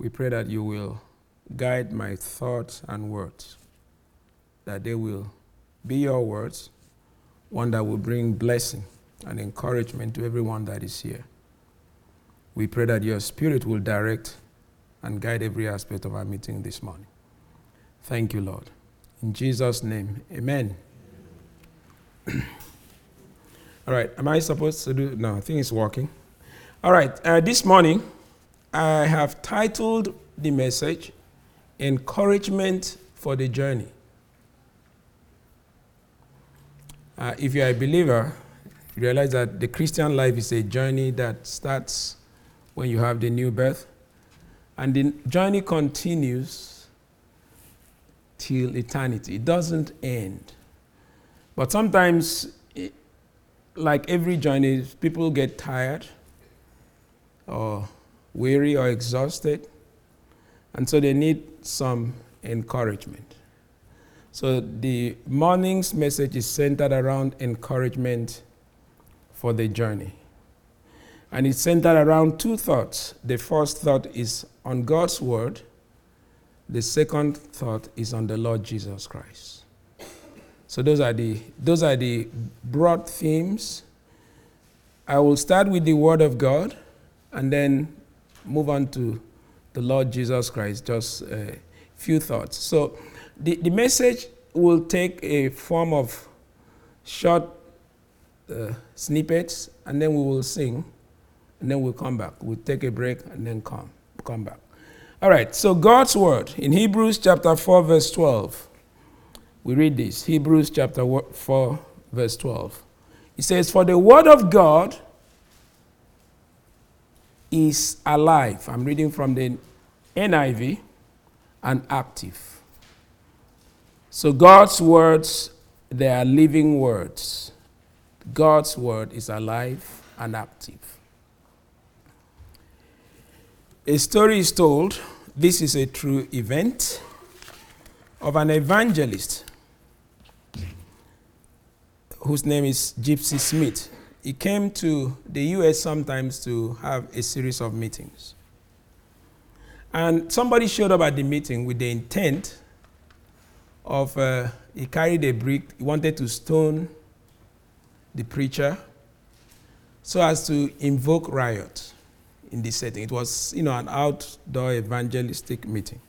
we pray that you will guide my thoughts and words, that they will be your words, one that will bring blessing and encouragement to everyone that is here. We pray that your spirit will direct and guide every aspect of our meeting this morning. Thank you, Lord. In Jesus' name, amen. All right, am I supposed to do? No, I think it's working. All right, uh, this morning I have titled the message Encouragement for the Journey. Uh, if you are a believer, you realize that the Christian life is a journey that starts when you have the new birth, and the journey continues till eternity. It doesn't end. But sometimes, like every journey, people get tired or weary or exhausted, and so they need some encouragement. So the morning's message is centered around encouragement for the journey. And it's centered around two thoughts. The first thought is on God's word, the second thought is on the Lord Jesus Christ. So those are the those are the broad themes. I will start with the word of God and then move on to the Lord Jesus Christ, just a few thoughts. So the, the message will take a form of short uh, snippets and then we will sing and then we'll come back. We'll take a break and then come, come back. All right, so God's word in Hebrews chapter 4, verse 12. We read this Hebrews chapter 4, verse 12. It says, For the word of God is alive. I'm reading from the NIV and active. So God's words, they are living words. God's word is alive and active. A story is told, this is a true event, of an evangelist whose name is Gypsy Smith. He came to the US sometimes to have a series of meetings. And somebody showed up at the meeting with the intent of, uh, he carried a brick, he wanted to stone the preacher so as to invoke riot in this setting. It was, you know, an outdoor evangelistic meeting.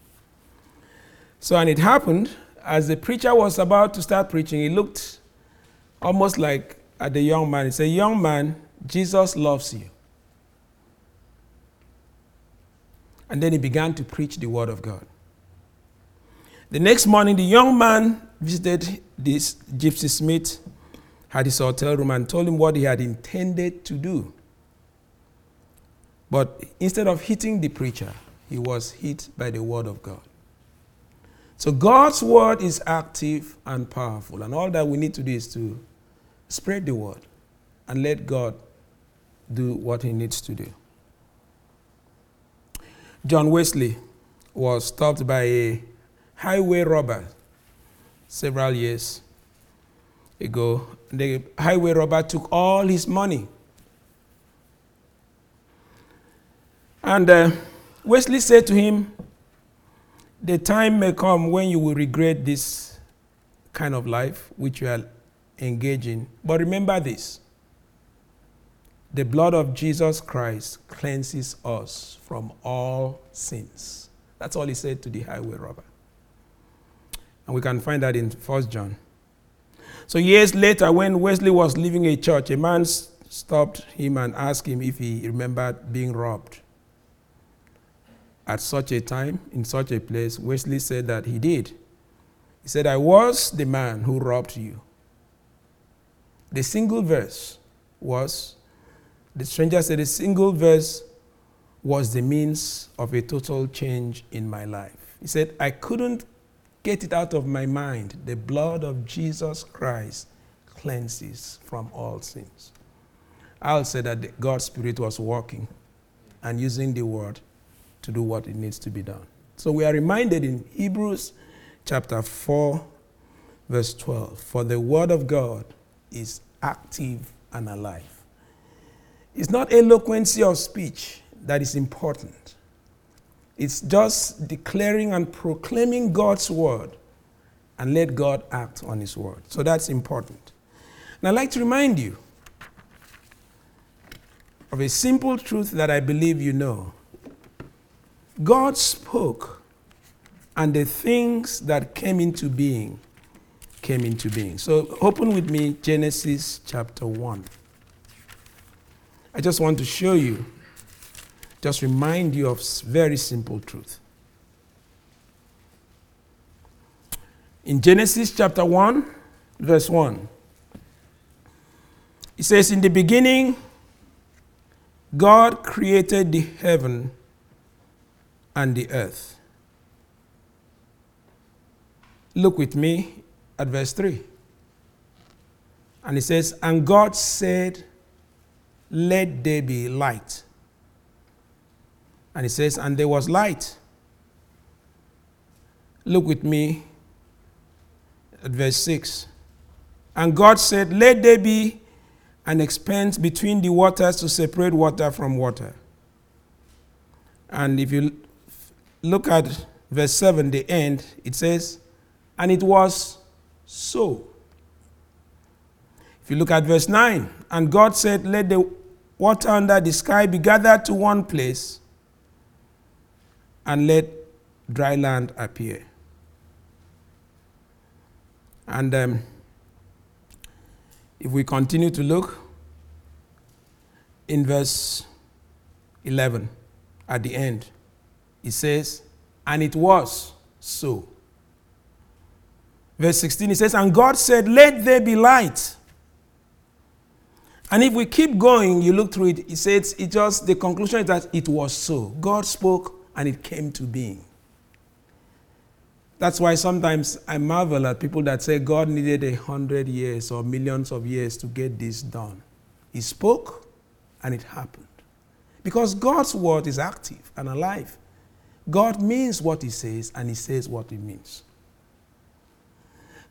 So, and it happened as the preacher was about to start preaching, he looked almost like at the young man. He said, Young man, Jesus loves you. And then he began to preach the word of God. The next morning, the young man visited this Gypsy Smith, had his hotel room, and told him what he had intended to do. But instead of hitting the preacher, he was hit by the word of God. So God's word is active and powerful, and all that we need to do is to spread the word and let God do what he needs to do. John Wesley was stopped by a highway robber several years ago. The highway robber took all his money. And uh, Wesley said to him, The time may come when you will regret this kind of life which you are engaging. But remember this the blood of Jesus Christ cleanses us from all sins. That's all he said to the highway robber. And we can find that in 1 John. So, years later, when Wesley was leaving a church, a man stopped him and asked him if he remembered being robbed. At such a time, in such a place, Wesley said that he did. He said, I was the man who robbed you. The single verse was the stranger said, a single verse was the means of a total change in my life. He said, I couldn't get it out of my mind. The blood of Jesus Christ cleanses from all sins. I'll say that God's Spirit was working and using the word to do what it needs to be done. So we are reminded in Hebrews chapter 4, verse 12 For the word of God is active and alive it's not eloquency of speech that is important. It's just declaring and proclaiming God's word and let God act on his word. So that's important. And I'd like to remind you of a simple truth that I believe you know. God spoke, and the things that came into being came into being. So open with me Genesis chapter 1. I just want to show you, just remind you of very simple truth. In Genesis chapter 1, verse 1, it says, In the beginning, God created the heaven and the earth. Look with me at verse 3. And it says, And God said, Let there be light. And it says, And there was light. Look with me at verse 6. And God said, Let there be an expanse between the waters to separate water from water. And if you look at verse 7, the end, it says, And it was so. If you look at verse 9, and God said, Let the water under the sky be gathered to one place, and let dry land appear. And um, if we continue to look in verse 11 at the end, it says, And it was so. Verse 16, it says, And God said, Let there be light. And if we keep going, you look through it, it says, it just, the conclusion is that it was so. God spoke and it came to being. That's why sometimes I marvel at people that say God needed a hundred years or millions of years to get this done. He spoke and it happened. Because God's word is active and alive. God means what he says and he says what he means.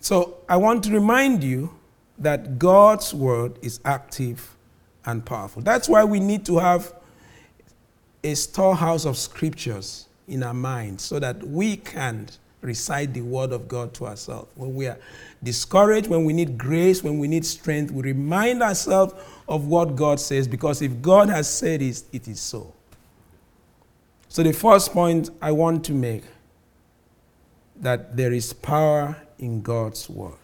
So I want to remind you that God's word is active and powerful. That's why we need to have a storehouse of scriptures in our minds so that we can recite the word of God to ourselves. When we are discouraged, when we need grace, when we need strength, we remind ourselves of what God says because if God has said it, it is so. So the first point I want to make that there is power in God's word.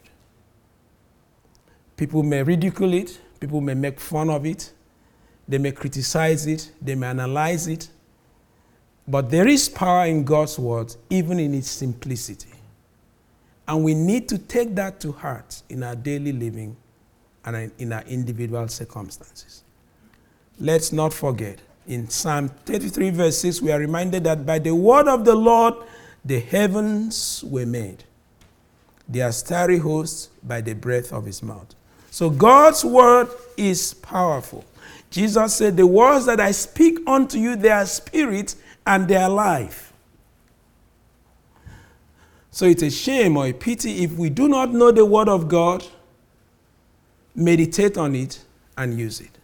People may ridicule it, people may make fun of it, they may criticize it, they may analyze it, but there is power in God's word, even in its simplicity. And we need to take that to heart in our daily living and in our individual circumstances. Let's not forget, in Psalm 33, verse 6, we are reminded that by the word of the Lord the heavens were made, their starry hosts by the breath of his mouth. So God's word is powerful. Jesus said, The words that I speak unto you, they are spirit and they are life. So it's a shame or a pity if we do not know the Word of God, meditate on it, and use it.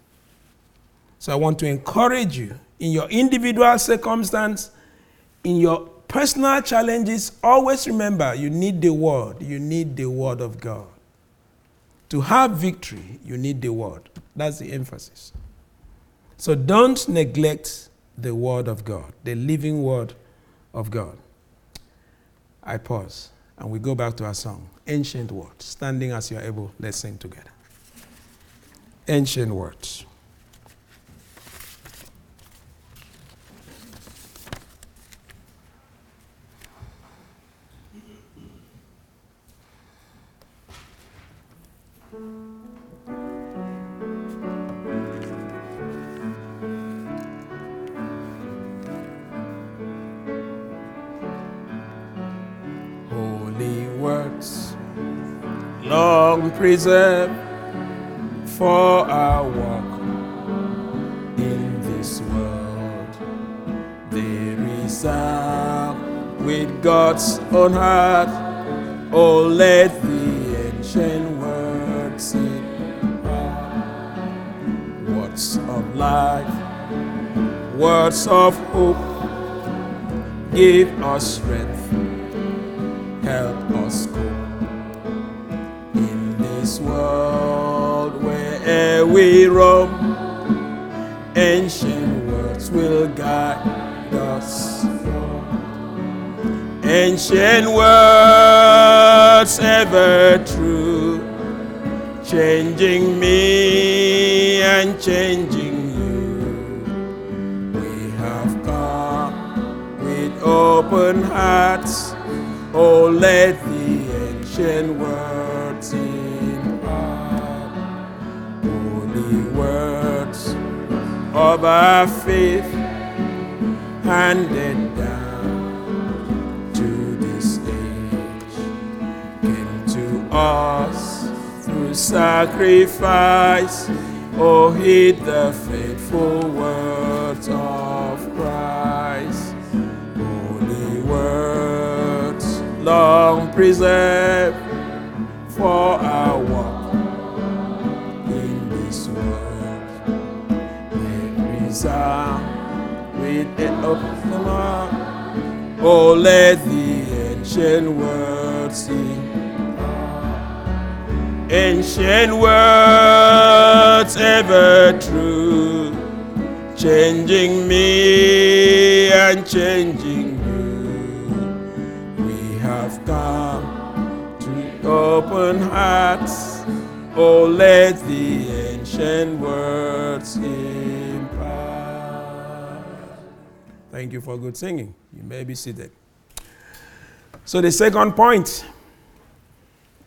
So I want to encourage you in your individual circumstance, in your personal challenges, always remember you need the Word. You need the Word of God. To have victory, you need the Word. That's the emphasis. So don't neglect the Word of God, the living Word of God. I pause and we go back to our song, Ancient Words. Standing as you're able, let's sing together. Ancient Words. Long preserved for our walk in this world. They resound with God's own heart. Oh, let the ancient words sing words of life, words of hope, give us strength, we roam. Ancient words will guide us. Ancient words ever true, changing me and changing you. We have come with open hearts. Oh, let the ancient words of our faith handed down to this age came to us through sacrifice. Oh, heed the faithful words of Christ. Holy words, long preserved for our Resound with the open. Oh, let the ancient words sing. Ancient words ever true, changing me and changing you. We have come to open hearts. Oh, let the ancient words impart. Thank you for good singing. You may be seated. So, the second point,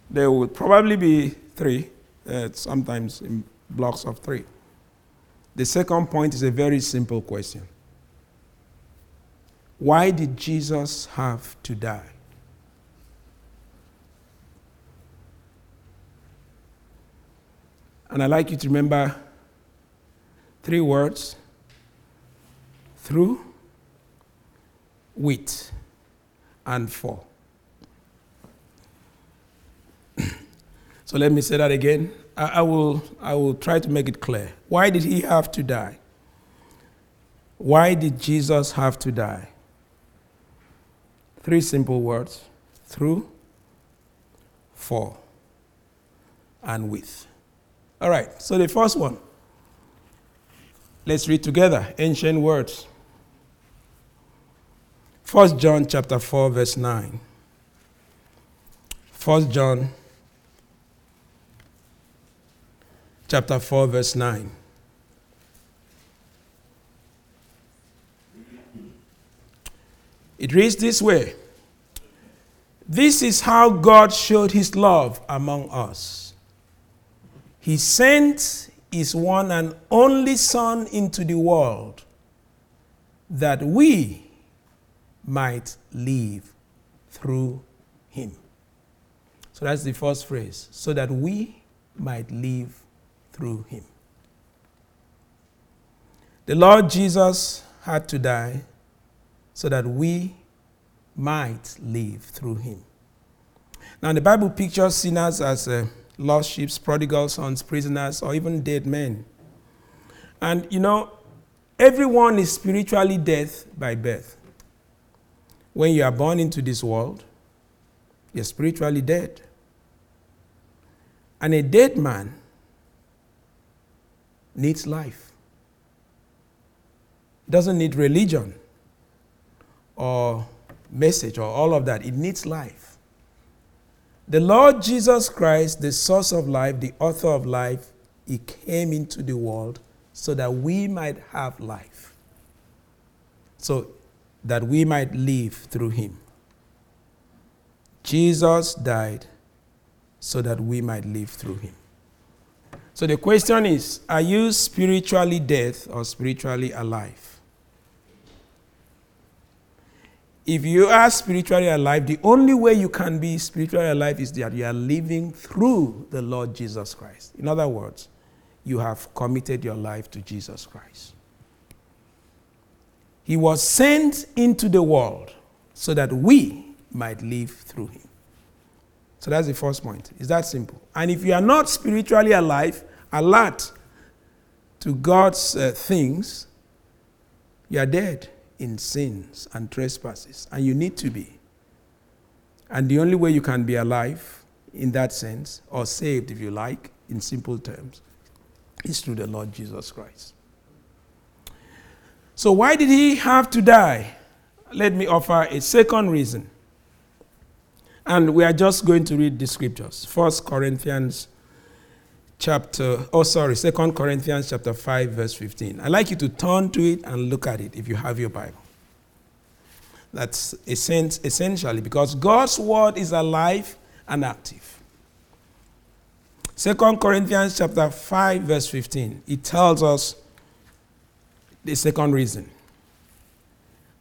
there would probably be three, uh, sometimes in blocks of three. The second point is a very simple question Why did Jesus have to die? And I'd like you to remember three words through, with, and for. so let me say that again. I, I, will, I will try to make it clear. Why did he have to die? Why did Jesus have to die? Three simple words through, for, and with. All right, so the first one. Let's read together ancient words. 1 John chapter 4 verse 9. 1 John chapter 4 verse 9. It reads this way. This is how God showed his love among us. He sent his one and only Son into the world that we might live through him. So that's the first phrase. So that we might live through him. The Lord Jesus had to die so that we might live through him. Now, the Bible pictures sinners as uh, lost sheep, prodigal sons, prisoners, or even dead men. And you know, everyone is spiritually dead by birth. When you are born into this world, you're spiritually dead. And a dead man needs life. It doesn't need religion or message or all of that. It needs life. The Lord Jesus Christ, the source of life, the author of life, he came into the world so that we might have life. So that we might live through him. Jesus died so that we might live through him. So the question is are you spiritually dead or spiritually alive? If you are spiritually alive, the only way you can be spiritually alive is that you are living through the Lord Jesus Christ. In other words, you have committed your life to Jesus Christ. He was sent into the world so that we might live through him. So that's the first point. It's that simple. And if you are not spiritually alive, alert to God's uh, things, you are dead. in sins and trespasses, and you need to be. And the only way you can be alive in that sense, or saved if you like, in simple terms, is through the Lord Jesus Christ. So, why did he have to die? Let me offer a second reason. And we are just going to read the scriptures. First Corinthians chapter, oh sorry, Second Corinthians chapter 5, verse 15. I'd like you to turn to it and look at it if you have your Bible. That's essentially because God's word is alive and active. Second Corinthians chapter 5, verse 15. It tells us the second reason.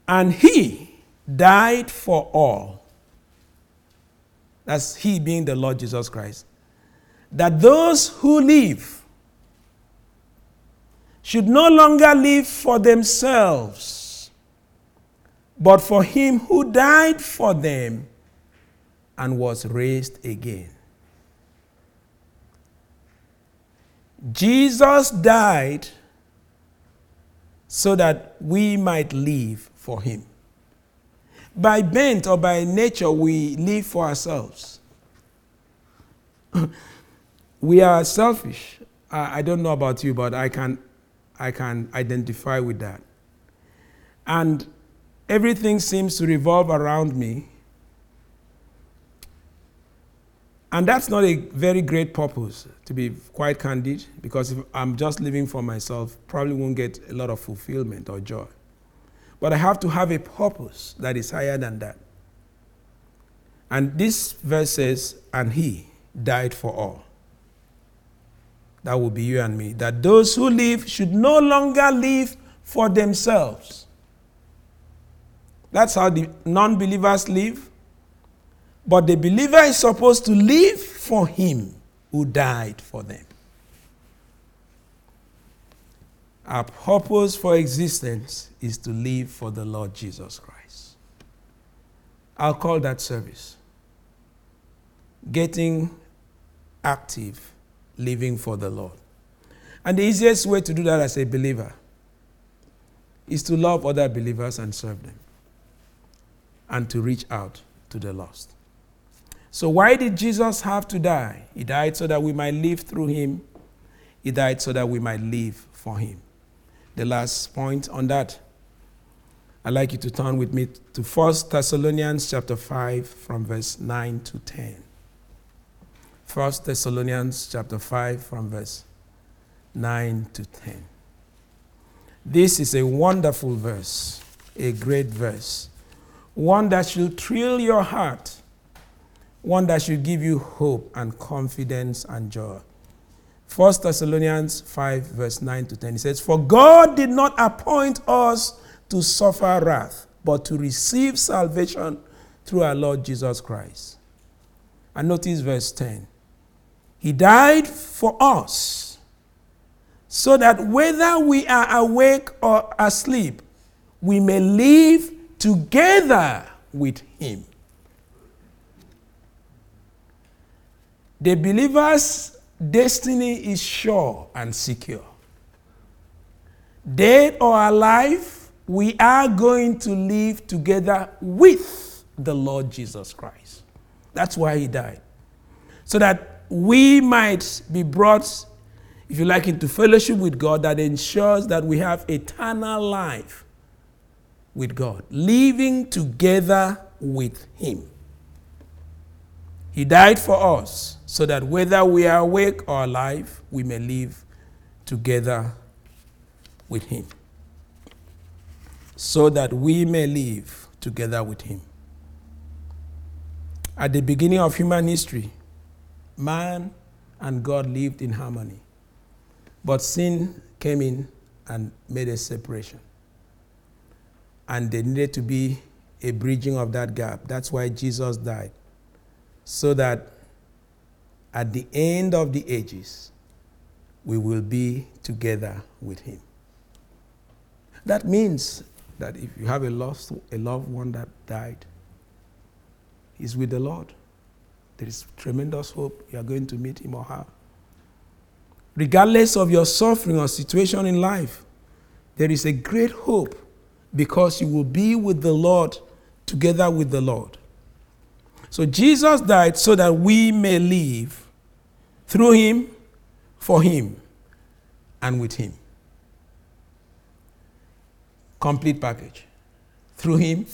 And he died for all. That's he being the Lord Jesus Christ that those who live should no longer live for themselves, but for him who died for them and was raised again. Jesus died so that we might live for him. By bent or by nature, we live for ourselves. we are selfish. I, I don't know about you, but I can, I can identify with that. And everything seems to revolve around me. And that's not a very great purpose, to be quite candid, because if I'm just living for myself, probably won't get a lot of fulfillment or joy. But I have to have a purpose that is higher than that. And this verse says, and he died for all that will be you and me, that those who live should no longer live for themselves. That's how the non believers live. But the believer is supposed to live for him who died for them. Our purpose for existence is to live for the Lord Jesus Christ. I'll call that service. Getting active living for the Lord. And the easiest way to do that as a believer is to love other believers and serve them and to reach out to the lost. So, why did Jesus have to die? He died so that we might live through him, he died so that we might live for him. The last point on that, I'd like you to turn with me to 1 Thessalonians chapter 5 from verse 9 to 10. 1 Thessalonians chapter 5 from verse 9 to 10. This is a wonderful verse, a great verse, one that should thrill your heart, one that should give you hope and confidence and joy. 1 Thessalonians 5, verse 9 to 10. It says, For God did not appoint us to suffer wrath, but to receive salvation through our Lord Jesus Christ. And notice verse 10. He died for us so that whether we are awake or asleep, we may live together with Him. The believer's destiny is sure and secure. Dead or alive, we are going to live together with the Lord Jesus Christ. That's why He died. So that we might be brought, if you like, into fellowship with God that ensures that we have eternal life with God, living together with Him. He died for us so that whether we are awake or alive, we may live together with Him. So that we may live together with Him. At the beginning of human history, man and God lived in harmony. But sin came in and made a separation. And there needed to be a bridging of that gap. That's why Jesus died. So that at the end of the ages, we will be together with Him. That means that if you have a, lost, a loved one that died, he's with the Lord. There is tremendous hope you are going to meet him or her. Regardless of your suffering or situation in life, there is a great hope because you will be with the Lord together with the Lord. So Jesus died so that we may live through him, for him, and with him. Complete package. Through him,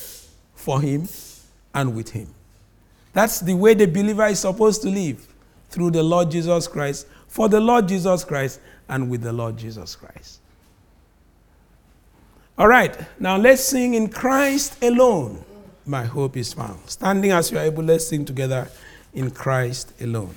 for him, and with him. That's the way the believer is supposed to live through the Lord Jesus Christ, for the Lord Jesus Christ, and with the Lord Jesus Christ. All right, now let's sing in Christ alone. My hope is found. Standing as you are able, let's sing together in Christ alone.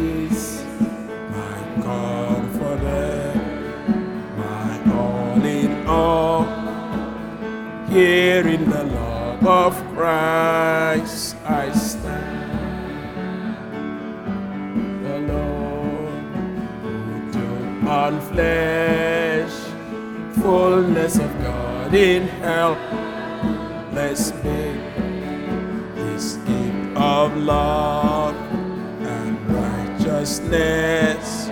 Here in the love of Christ I stand. The Lord who took on flesh, fullness of God in help, let's be of love and righteousness,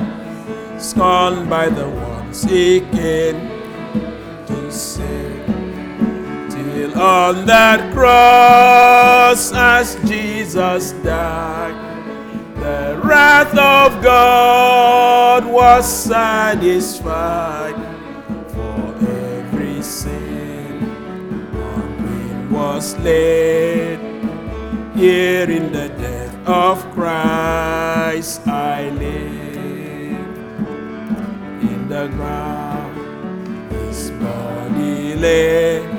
scorned by the one seeking on that cross, as Jesus died, the wrath of God was satisfied for every sin. On him was laid here in the death of Christ. I live. In the ground, his body lay,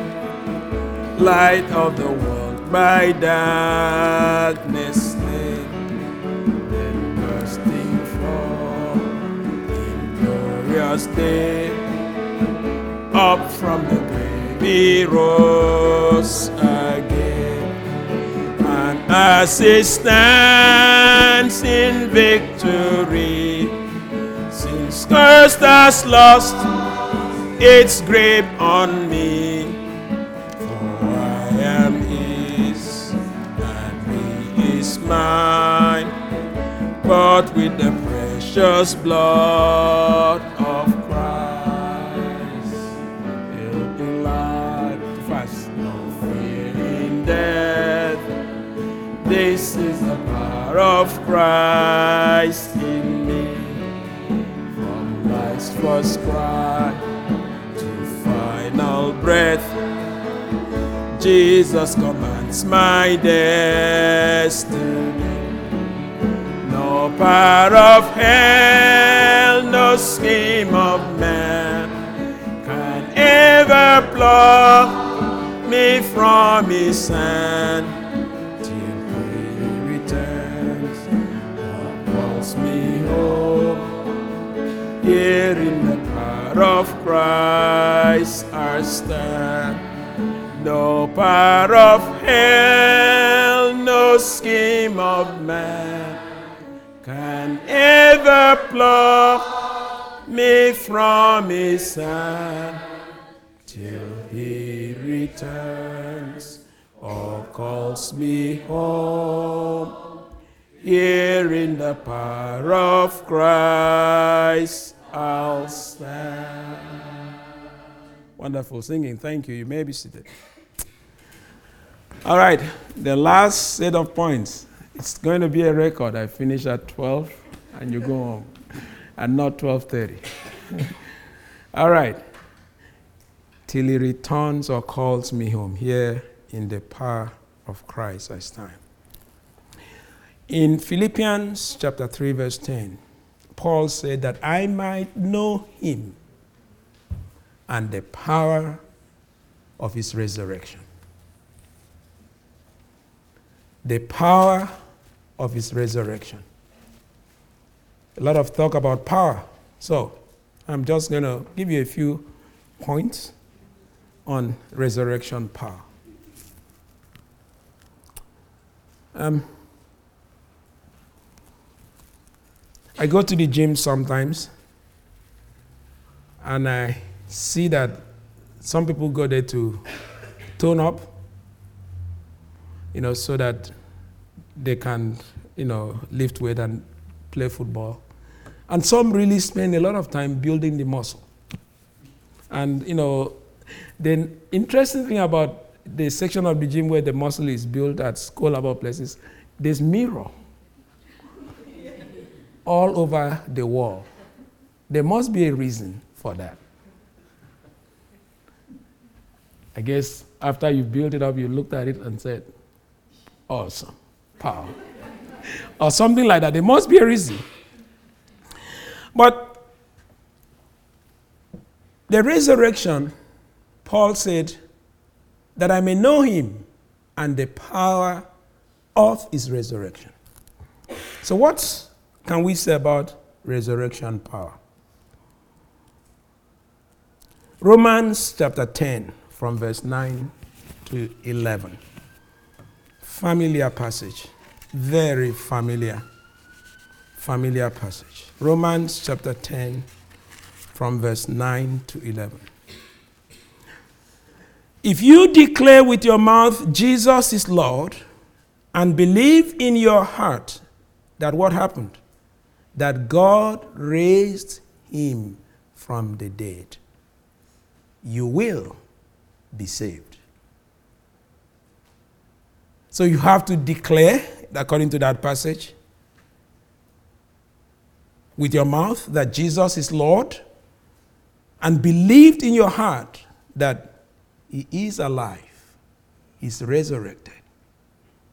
light of the world by darkness laid, then bursting forth in glorious day, up from the grave he rose again as he stands in victory. Since cursed has lost its grip on me, but with the precious blood of Christ. He'll be life fast, no fear in death. This is the power of Christ in me. From life's first cry to final breath, Jesus commands my destiny. No power of hell, no scheme of man can ever pluck me from his hand. Till he returns, what calls me home. Here in the power of Christ I stand. No power of hell, no scheme of man can ever pluck me from his hand till he returns or calls me home. Here in the power of Christ I'll stand. Wonderful singing. Thank you. You may be seated. All right, the last set of points. It's going to be a record. I finish at 12 and you go home, and not 12:30. All right. till he returns or calls me home. Here in the power of Christ I stand. In Philippians chapter 3, verse 10, Paul said that I might know him and the power of his resurrection. The power of his resurrection. A lot of talk about power. So, I'm just going to give you a few points on resurrection power. Um, I go to the gym sometimes and I see that some people go there to tone up, you know, so that they can, you know, lift weight and play football. And some really spend a lot of time building the muscle. And, you know, the interesting thing about the section of the gym where the muscle is built at scholable places, there's mirror all over the wall. There must be a reason for that. I guess after you built it up, you looked at it and said, awesome, power. or something like that. There must be a reason. But the resurrection, Paul said, that I may know him and the power of his resurrection. So, what can we say about resurrection power? Romans chapter 10, from verse 9 to 11. Familiar passage, very familiar, familiar passage. Romans chapter 10, from verse 9 to 11. If you declare with your mouth Jesus is Lord and believe in your heart that what happened? That God raised him from the dead, you will be saved. So you have to declare, according to that passage, with your mouth that Jesus is Lord and believed in your heart that he is alive, he's resurrected.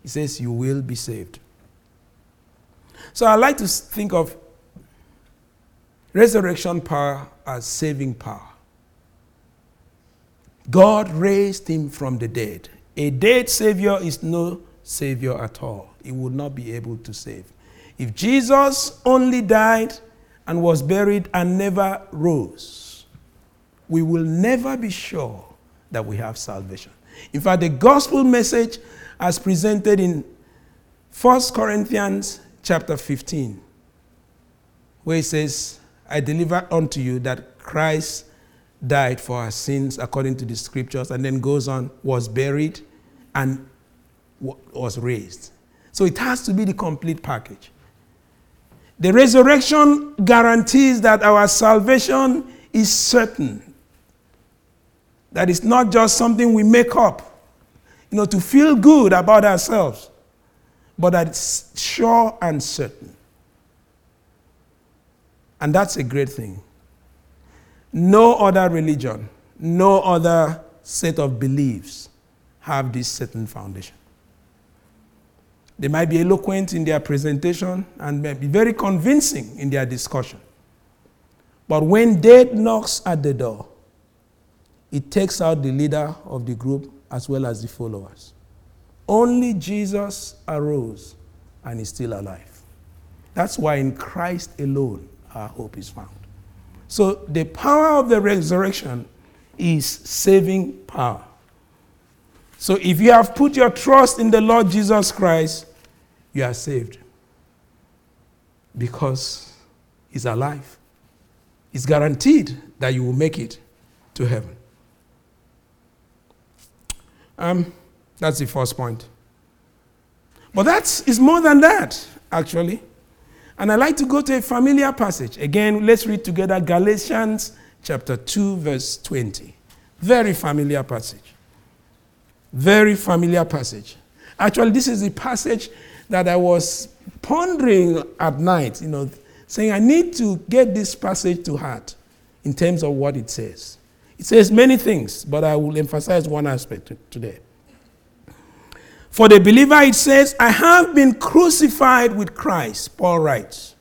He says, You will be saved. So I like to think of resurrection power as saving power. God raised him from the dead. A dead Savior is no Savior at all. He would not be able to save. If Jesus only died and was buried and never rose, we will never be sure that we have salvation. In fact, the gospel message as presented in 1 Corinthians chapter 15, where it says, I deliver unto you that Christ died for our sins according to the scriptures, and then goes on, was buried, and was raised. So it has to be the complete package. The resurrection guarantees that our salvation is certain that it's not just something we make up, you know, to feel good about ourselves, but that it's sure and certain. And that's a great thing. No other religion, no other set of beliefs have this certain foundation. They might be eloquent in their presentation and may be very convincing in their discussion. But when death knocks at the door, it takes out the leader of the group as well as the followers. Only Jesus arose and is still alive. That's why in Christ alone our hope is found. So the power of the resurrection is saving power. So if you have put your trust in the Lord Jesus Christ, you are saved because he's alive. It's guaranteed that you will make it to heaven. Um, that's the first point. But that is more than that, actually. And I like to go to a familiar passage. Again, let's read together Galatians chapter 2, verse 20. Very familiar passage. Very familiar passage. Actually, this is the passage that I was pondering at night, you know, saying I need to get this passage to heart in terms of what it says. It says many things, but I will emphasize one aspect today. For the believer, it says, I have been crucified with Christ, Paul writes,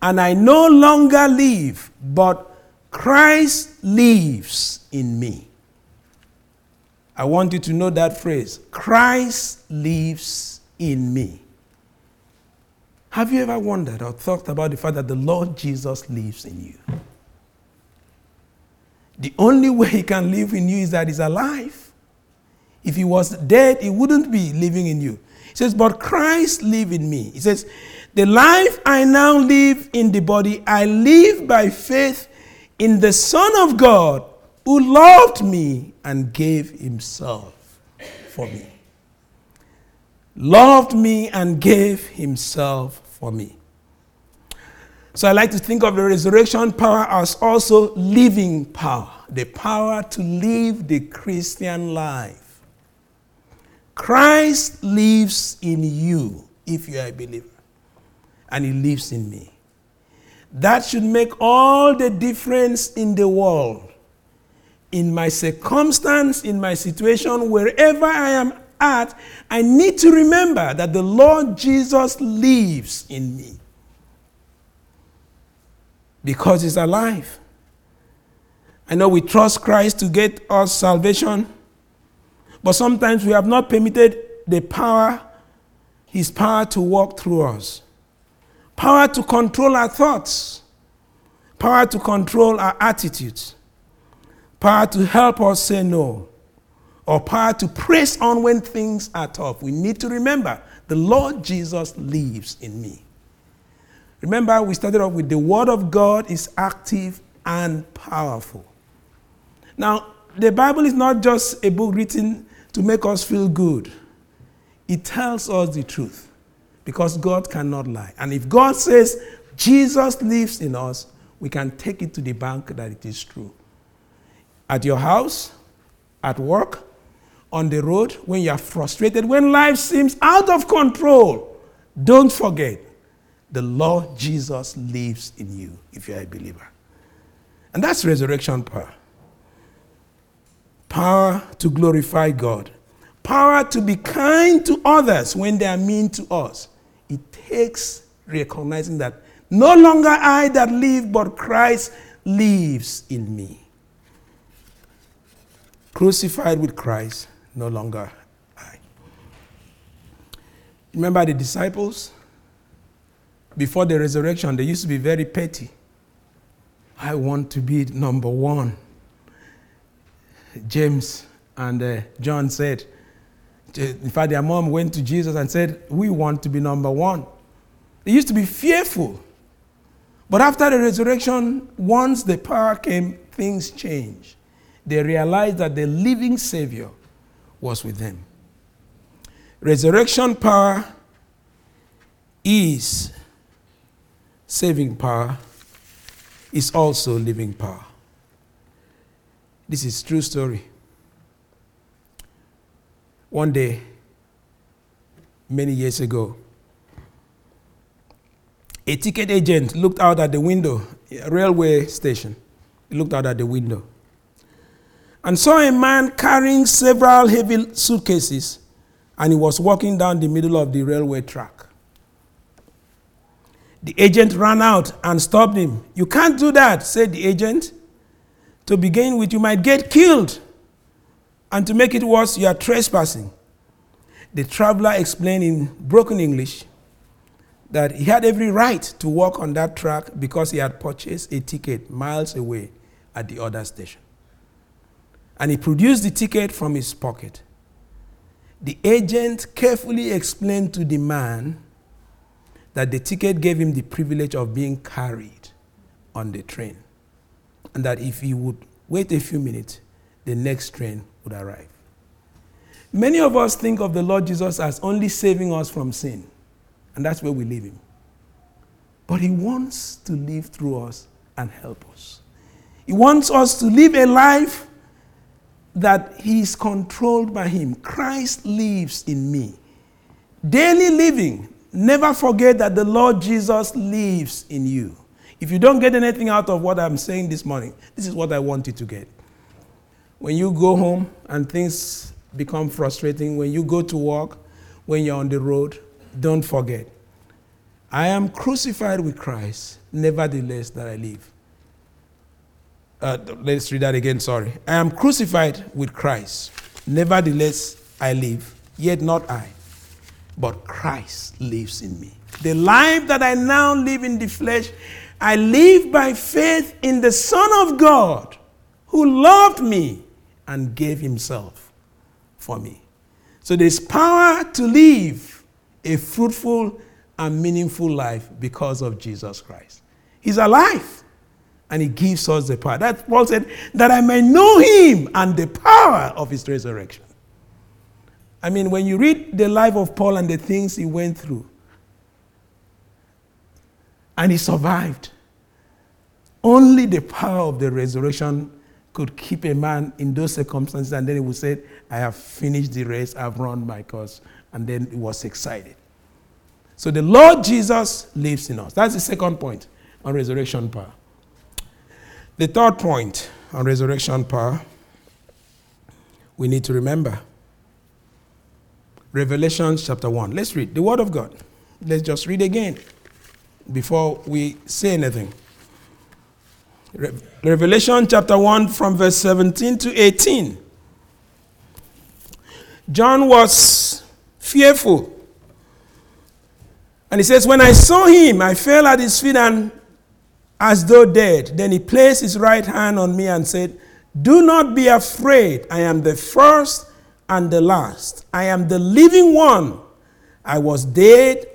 and I no longer live, but Christ lives in me. I want you to know that phrase Christ lives in me. Have you ever wondered or thought about the fact that the Lord Jesus lives in you? The only way he can live in you is that he's alive. If he was dead, he wouldn't be living in you. He says, But Christ live in me. He says, The life I now live in the body, I live by faith in the Son of God who loved me and gave himself for me. Loved me and gave himself for me. So I like to think of the resurrection power as also living power, the power to live the Christian life. Christ lives in you if you are a believer, and he lives in me. That should make all the difference in the world. In my circumstance, in my situation, wherever I am at, I need to remember that the Lord Jesus lives in me. Because He's alive. I know we trust Christ to get us salvation, but sometimes we have not permitted the power, His power to walk through us. Power to control our thoughts, power to control our attitudes, power to help us say no, or power to press on when things are tough. We need to remember the Lord Jesus lives in me. Remember, we started off with the Word of God is active and powerful. Now, the Bible is not just a book written to make us feel good, it tells us the truth because God cannot lie. And if God says Jesus lives in us, we can take it to the bank that it is true. At your house, at work, on the road, when you are frustrated, when life seems out of control, don't forget the Lord Jesus lives in you if you are a believer. And that's resurrection power. Power to glorify God. Power to be kind to others when they are mean to us it takes recognizing that no longer I that live, but Christ lives in me. Crucified with Christ, no longer I. Remember the disciples? Before the resurrection, they used to be very petty. I want to be number one. James and uh, John said, in fact, their mom went to Jesus and said, We want to be number one. They used to be fearful. But after the resurrection, once the power came, things changed. They realized that the living Savior was with them. Resurrection power is saving power, is also living power. This is true story. One day, many years ago, a ticket agent looked out at the window, railway station. He looked out at the window and saw a man carrying several heavy suitcases, and he was walking down the middle of the railway track. The agent ran out and stopped him. You can't do that, said the agent. To begin with, you might get killed. And to make it worse, you are trespassing. The traveler explained in broken English that he had every right to walk on that track because he had purchased a ticket miles away at the other station. And he produced the ticket from his pocket. The agent carefully explained to the man that the ticket gave him the privilege of being carried on the train. And that if he would wait a few minutes, the next train would arrive. Many of us think of the Lord Jesus as only saving us from sin, and that's where we leave him. But he wants to live through us and help us. He wants us to live a life that he is controlled by him. Christ lives in me. Daily living, never forget that the Lord Jesus lives in you. If you don't get anything out of what I'm saying this morning, this is what I want you to get. when you go home and things become frustrating, when you go to work, when you're on the road, don't forget. I am crucified with Christ, nevertheless that I live. Uh, let's read that again, sorry. I am crucified with Christ, nevertheless I live, yet not I, but Christ lives in me. The life that I now live in the flesh, I live by faith in the Son of God who loved me and gave himself for me. So there's power to live a fruitful and meaningful life because of Jesus Christ. He's alive and he gives us the power. That Paul said, that I may know him and the power of his resurrection. I mean, when you read the life of Paul and the things he went through, and he survived, only the power of the resurrection could keep a man in those circumstances. And then he would say, I have finished the race, I've run my course. And then he was excited. So the Lord Jesus lives in us. That's the second point on resurrection power. The third point on resurrection power, we need to remember Revelation chapter 1. Let's read the Word of God. Let's just read again before we say anything. Revelation chapter 1 from verse 17 to 18. John was fearful. And he says, When I saw him, I fell at his feet and as though dead. Then he placed his right hand on me and said, Do not be afraid. I am the first and the last. I am the living one. I was dead,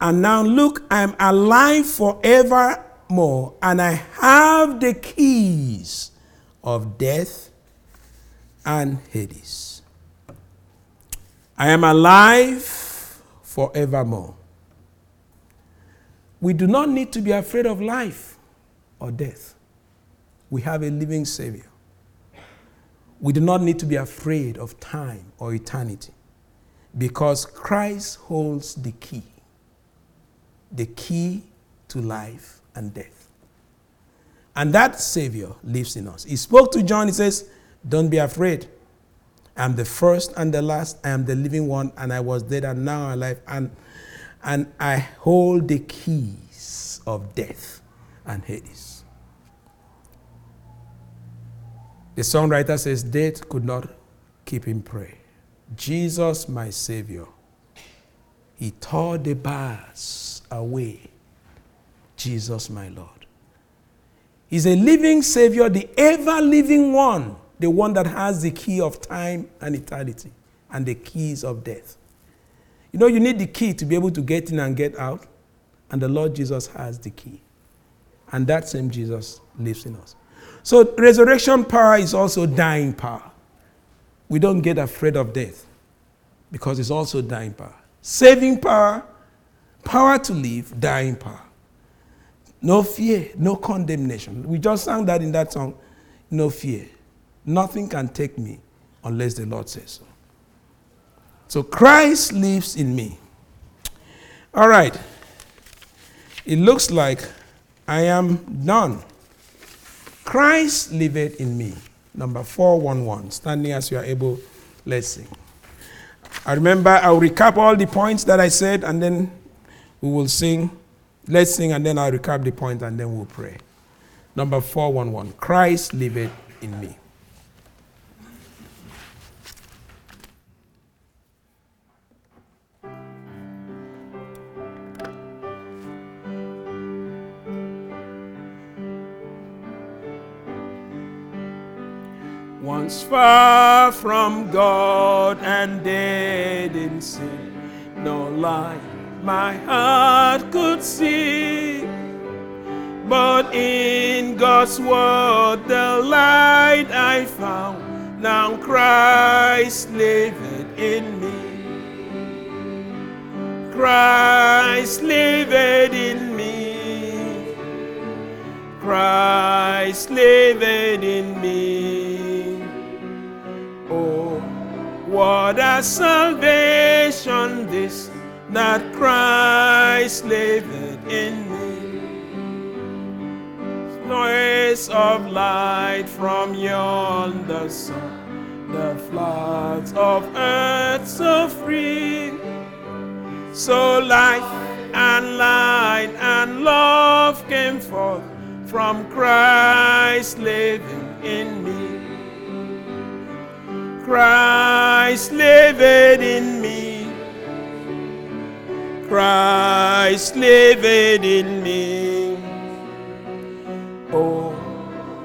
and now look, I am alive forevermore, and I have the keys of death and Hades. I am alive forevermore. We do not need to be afraid of life or death. We have a living Savior. We do not need to be afraid of time or eternity because Christ holds the key the key to life and death. And that Savior lives in us. He spoke to John, he says, Don't be afraid. I am the first and the last. I am the living one, and I was dead and now I'm alive. And, and I hold the keys of death and Hades. The songwriter says, Death could not keep him prey. Jesus, my Savior, he tore the bars away Jesus my Lord. He's a living Savior, the ever living one, the one that has the key of time and eternity and the keys of death. You know, you need the key to be able to get in and get out, and the Lord Jesus has the key. And that same Jesus lives in us. So, resurrection power is also dying power. We don't get afraid of death because it's also dying power. Saving power, power to live, dying power. No fear, no condemnation. We just sang that in that song. No fear. Nothing can take me unless the Lord says so. So Christ lives in me. All right. It looks like I am done. Christ liveth in me. Number 411. Standing as you are able, let's sing. I remember I'll recap all the points that I said and then we will sing. Let's sing and then I'll recap the point and then we'll pray. Number 411 Christ liveth in me. Once far from God and dead in sin, no light my heart could see. But in God's word, the light I found, now Christ liveth in me. Christ liveth in me. Christ liveth in me. What a salvation this that Christ liveth in me. noise of light from yonder sun, the floods of earth so free. So life and light and love came forth from Christ living in me. Christ living in me. Christ living in me. Oh,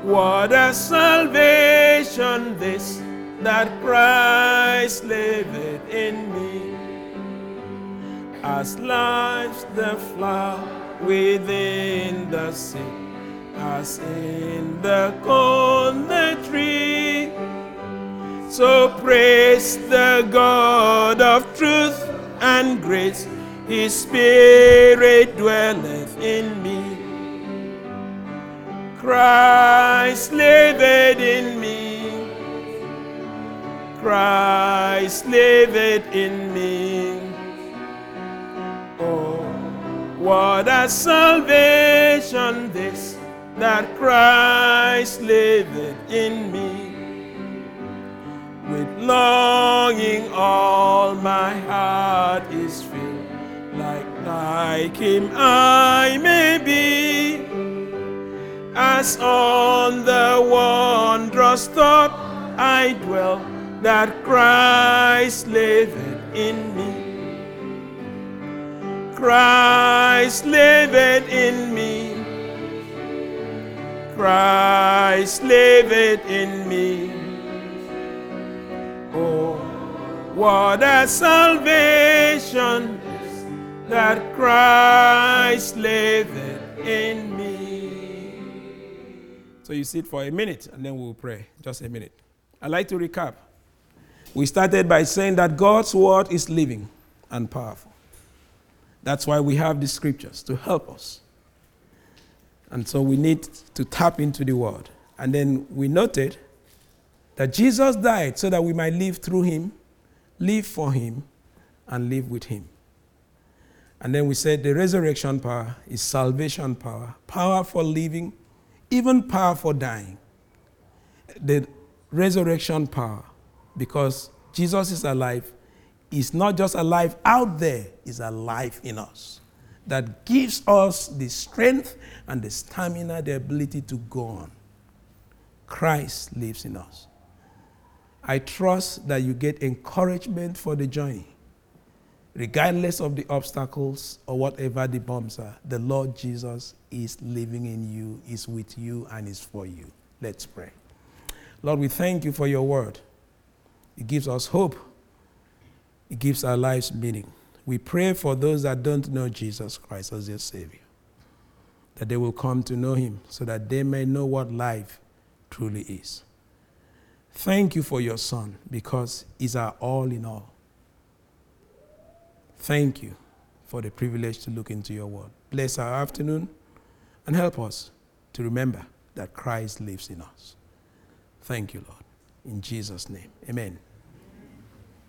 what a salvation this that Christ liveth in me. As lives the flower within the sea, as in the corn the tree. So praise the God of truth and grace, His Spirit dwelleth in me. Christ liveth in me. Christ liveth in me. Oh, what a salvation this that Christ liveth in me. With longing all my heart is filled, like like him I may be. As on the wondrous thought I dwell, that Christ liveth in me. Christ liveth in me. Christ liveth in me. Oh, what a salvation that Christ liveth in me. So you sit for a minute and then we'll pray. Just a minute. I'd like to recap. We started by saying that God's word is living and powerful. That's why we have the scriptures to help us. And so we need to tap into the word. And then we noted that Jesus died so that we might live through him, live for him, and live with him. And then we said the resurrection power is salvation power, power for living, even power for dying. The resurrection power, because Jesus is alive, is not just alive out there, is alive in us. That gives us the strength and the stamina, the ability to go on. Christ lives in us. I trust that you get encouragement for the journey. Regardless of the obstacles or whatever the bumps are, the Lord Jesus is living in you, is with you, and is for you. Let's pray. Lord, we thank you for your word. It gives us hope, it gives our lives meaning. We pray for those that don't know Jesus Christ as their Savior, that they will come to know Him so that they may know what life truly is. Thank you for your Son because He's our all in all. Thank you for the privilege to look into your word. Bless our afternoon and help us to remember that Christ lives in us. Thank you, Lord. In Jesus' name, amen.